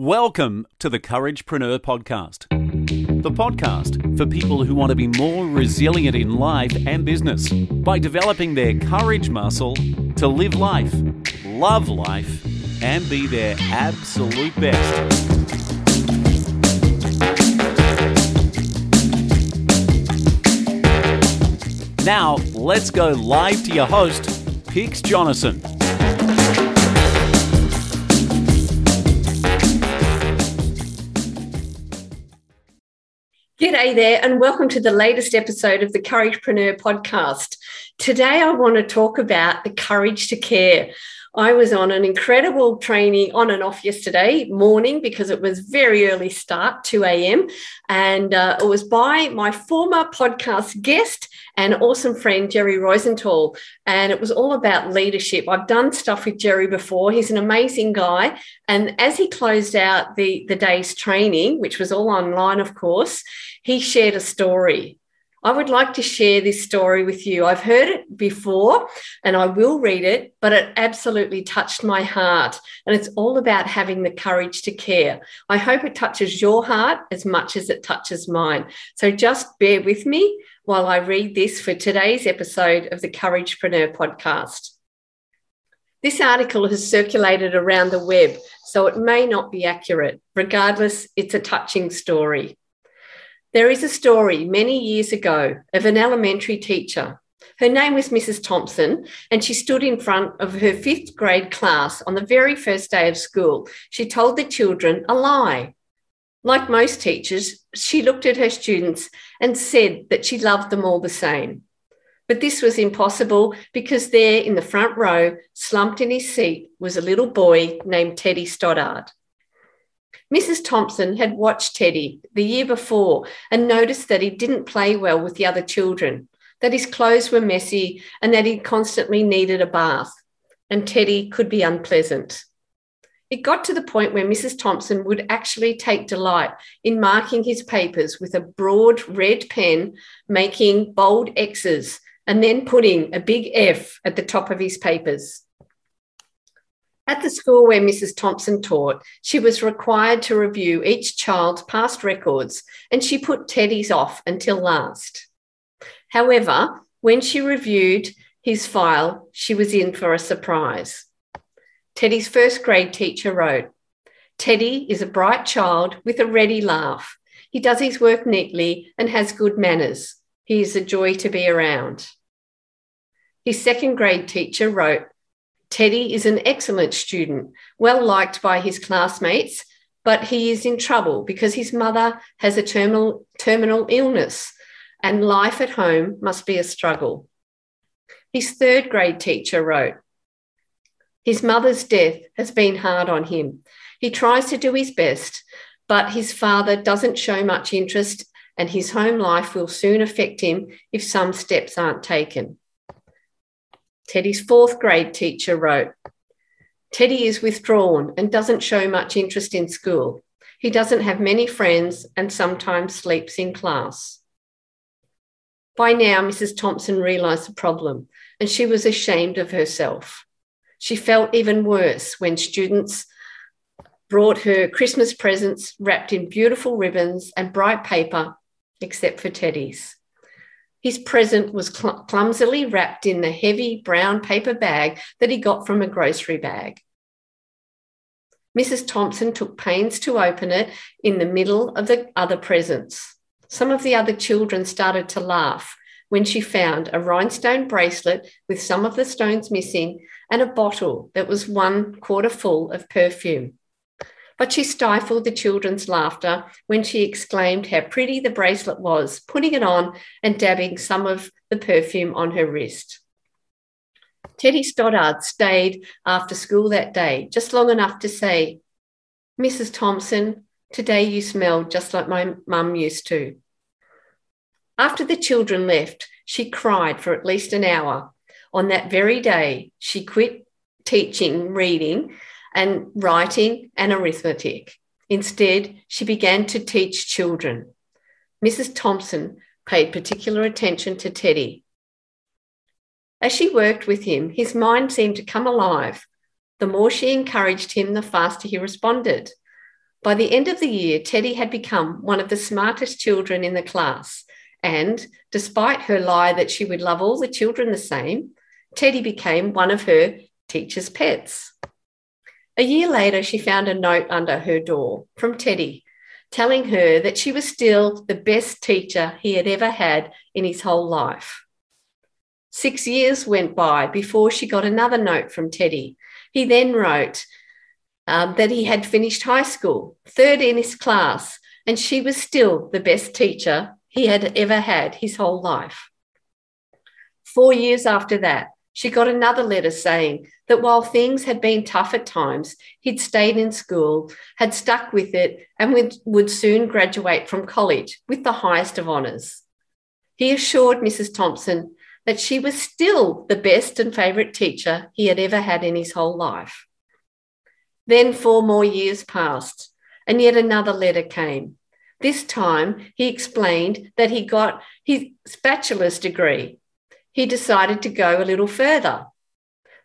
Welcome to the Couragepreneur Podcast, the podcast for people who want to be more resilient in life and business by developing their courage muscle to live life, love life, and be their absolute best. Now, let's go live to your host, Pix Jonasson. G'day there, and welcome to the latest episode of the Couragepreneur podcast. Today, I want to talk about the courage to care. I was on an incredible training on and off yesterday morning because it was very early start, 2 a.m. And uh, it was by my former podcast guest and awesome friend, Jerry Roisentul. And it was all about leadership. I've done stuff with Jerry before. He's an amazing guy. And as he closed out the, the day's training, which was all online, of course, he shared a story I would like to share this story with you. I've heard it before and I will read it, but it absolutely touched my heart. And it's all about having the courage to care. I hope it touches your heart as much as it touches mine. So just bear with me while I read this for today's episode of the Couragepreneur podcast. This article has circulated around the web, so it may not be accurate. Regardless, it's a touching story. There is a story many years ago of an elementary teacher. Her name was Mrs. Thompson, and she stood in front of her fifth grade class on the very first day of school. She told the children a lie. Like most teachers, she looked at her students and said that she loved them all the same. But this was impossible because there in the front row, slumped in his seat, was a little boy named Teddy Stoddard. Mrs. Thompson had watched Teddy the year before and noticed that he didn't play well with the other children, that his clothes were messy, and that he constantly needed a bath. And Teddy could be unpleasant. It got to the point where Mrs. Thompson would actually take delight in marking his papers with a broad red pen, making bold X's, and then putting a big F at the top of his papers. At the school where Mrs. Thompson taught, she was required to review each child's past records, and she put Teddy's off until last. However, when she reviewed his file, she was in for a surprise. Teddy's first grade teacher wrote Teddy is a bright child with a ready laugh. He does his work neatly and has good manners. He is a joy to be around. His second grade teacher wrote Teddy is an excellent student, well liked by his classmates, but he is in trouble because his mother has a terminal, terminal illness and life at home must be a struggle. His third grade teacher wrote, His mother's death has been hard on him. He tries to do his best, but his father doesn't show much interest, and his home life will soon affect him if some steps aren't taken. Teddy's fourth grade teacher wrote Teddy is withdrawn and doesn't show much interest in school. He doesn't have many friends and sometimes sleeps in class. By now, Mrs. Thompson realised the problem and she was ashamed of herself. She felt even worse when students brought her Christmas presents wrapped in beautiful ribbons and bright paper, except for Teddy's. His present was cl- clumsily wrapped in the heavy brown paper bag that he got from a grocery bag. Mrs. Thompson took pains to open it in the middle of the other presents. Some of the other children started to laugh when she found a rhinestone bracelet with some of the stones missing and a bottle that was one quarter full of perfume but she stifled the children's laughter when she exclaimed how pretty the bracelet was, putting it on and dabbing some of the perfume on her wrist. Teddy Stoddard stayed after school that day, just long enough to say, Mrs. Thompson, today you smell just like my mum used to. After the children left, she cried for at least an hour. On that very day, she quit teaching reading and writing and arithmetic. Instead, she began to teach children. Mrs. Thompson paid particular attention to Teddy. As she worked with him, his mind seemed to come alive. The more she encouraged him, the faster he responded. By the end of the year, Teddy had become one of the smartest children in the class. And despite her lie that she would love all the children the same, Teddy became one of her teacher's pets. A year later, she found a note under her door from Teddy telling her that she was still the best teacher he had ever had in his whole life. Six years went by before she got another note from Teddy. He then wrote um, that he had finished high school, third in his class, and she was still the best teacher he had ever had his whole life. Four years after that, she got another letter saying that while things had been tough at times, he'd stayed in school, had stuck with it, and would, soon graduate from college with the highest of honours. He assured Mrs. Thompson that she was still the best and favourite teacher he had ever had in his whole life. Then four more years passed, and yet another letter came. This time, he explained that he got his bachelor's degree he decided to go a little further.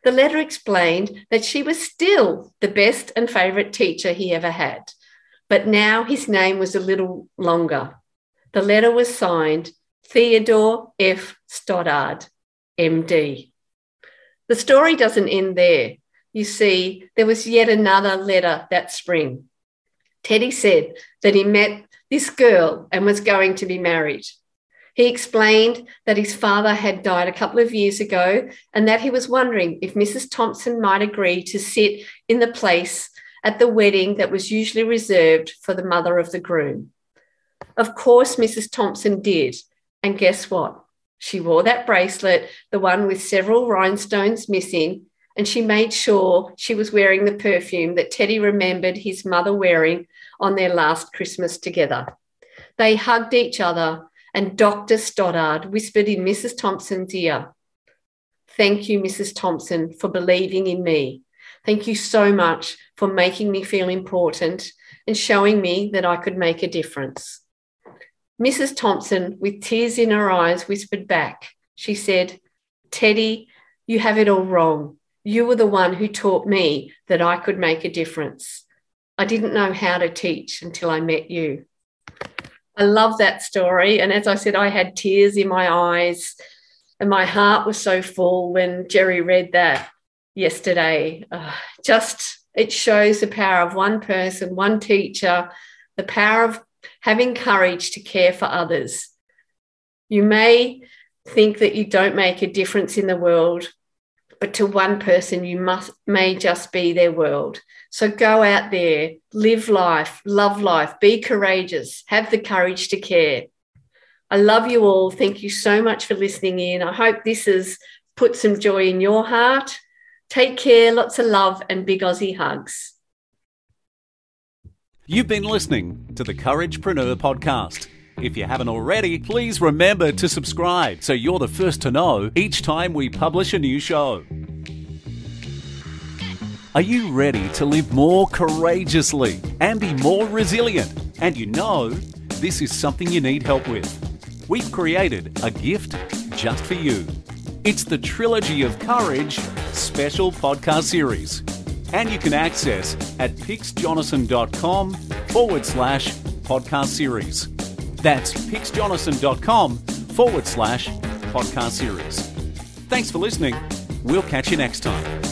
The letter explained that she was still the best and favourite teacher he ever had, but now his name was a little longer. The letter was signed Theodore F. Stoddard, MD. The story doesn't end there. You see, there was yet another letter that spring. Teddy said that he met this girl and was going to be married. He explained that his father had died a couple of years ago and that he was wondering if Mrs. Thompson might agree to sit in the place at the wedding that was usually reserved for the mother of the groom. Of course, Mrs. Thompson did. And guess what? She wore that bracelet, the one with several rhinestones missing, and she made sure she was wearing the perfume that Teddy remembered his mother wearing on their last Christmas together. They hugged each other and Dr. Stoddard whispered in Mrs. Thompson's ear, Thank you, Mrs. Thompson, for believing in me. Thank you so much for making me feel important and showing me that I could make a difference. Mrs. Thompson, with tears in her eyes, whispered back. She said, Teddy, you have it all wrong. You were the one who taught me that I could make a difference. I didn't know how to teach until I met you. I love that story. And as I said, I had tears in my eyes and my heart was so full when Jerry read that yesterday. Uh, just it shows the power of one person, one teacher, the power of having courage to care for others. You may think that you don't make a difference in the world, but to one person, you must may just be their world. So go out there, live life, love life, be courageous, have the courage to care. I love you all. Thank you so much for listening in. I hope this has put some joy in your heart. Take care, lots of love, and big Aussie hugs. You've been listening to the Couragepreneur podcast. If you haven't already, please remember to subscribe so you're the first to know each time we publish a new show. Are you ready to live more courageously and be more resilient? And you know, this is something you need help with. We've created a gift just for you. It's the Trilogy of Courage special podcast series. And you can access at pixjonasson.com forward slash podcast series. That's pixjonasson.com forward slash podcast series. Thanks for listening. We'll catch you next time.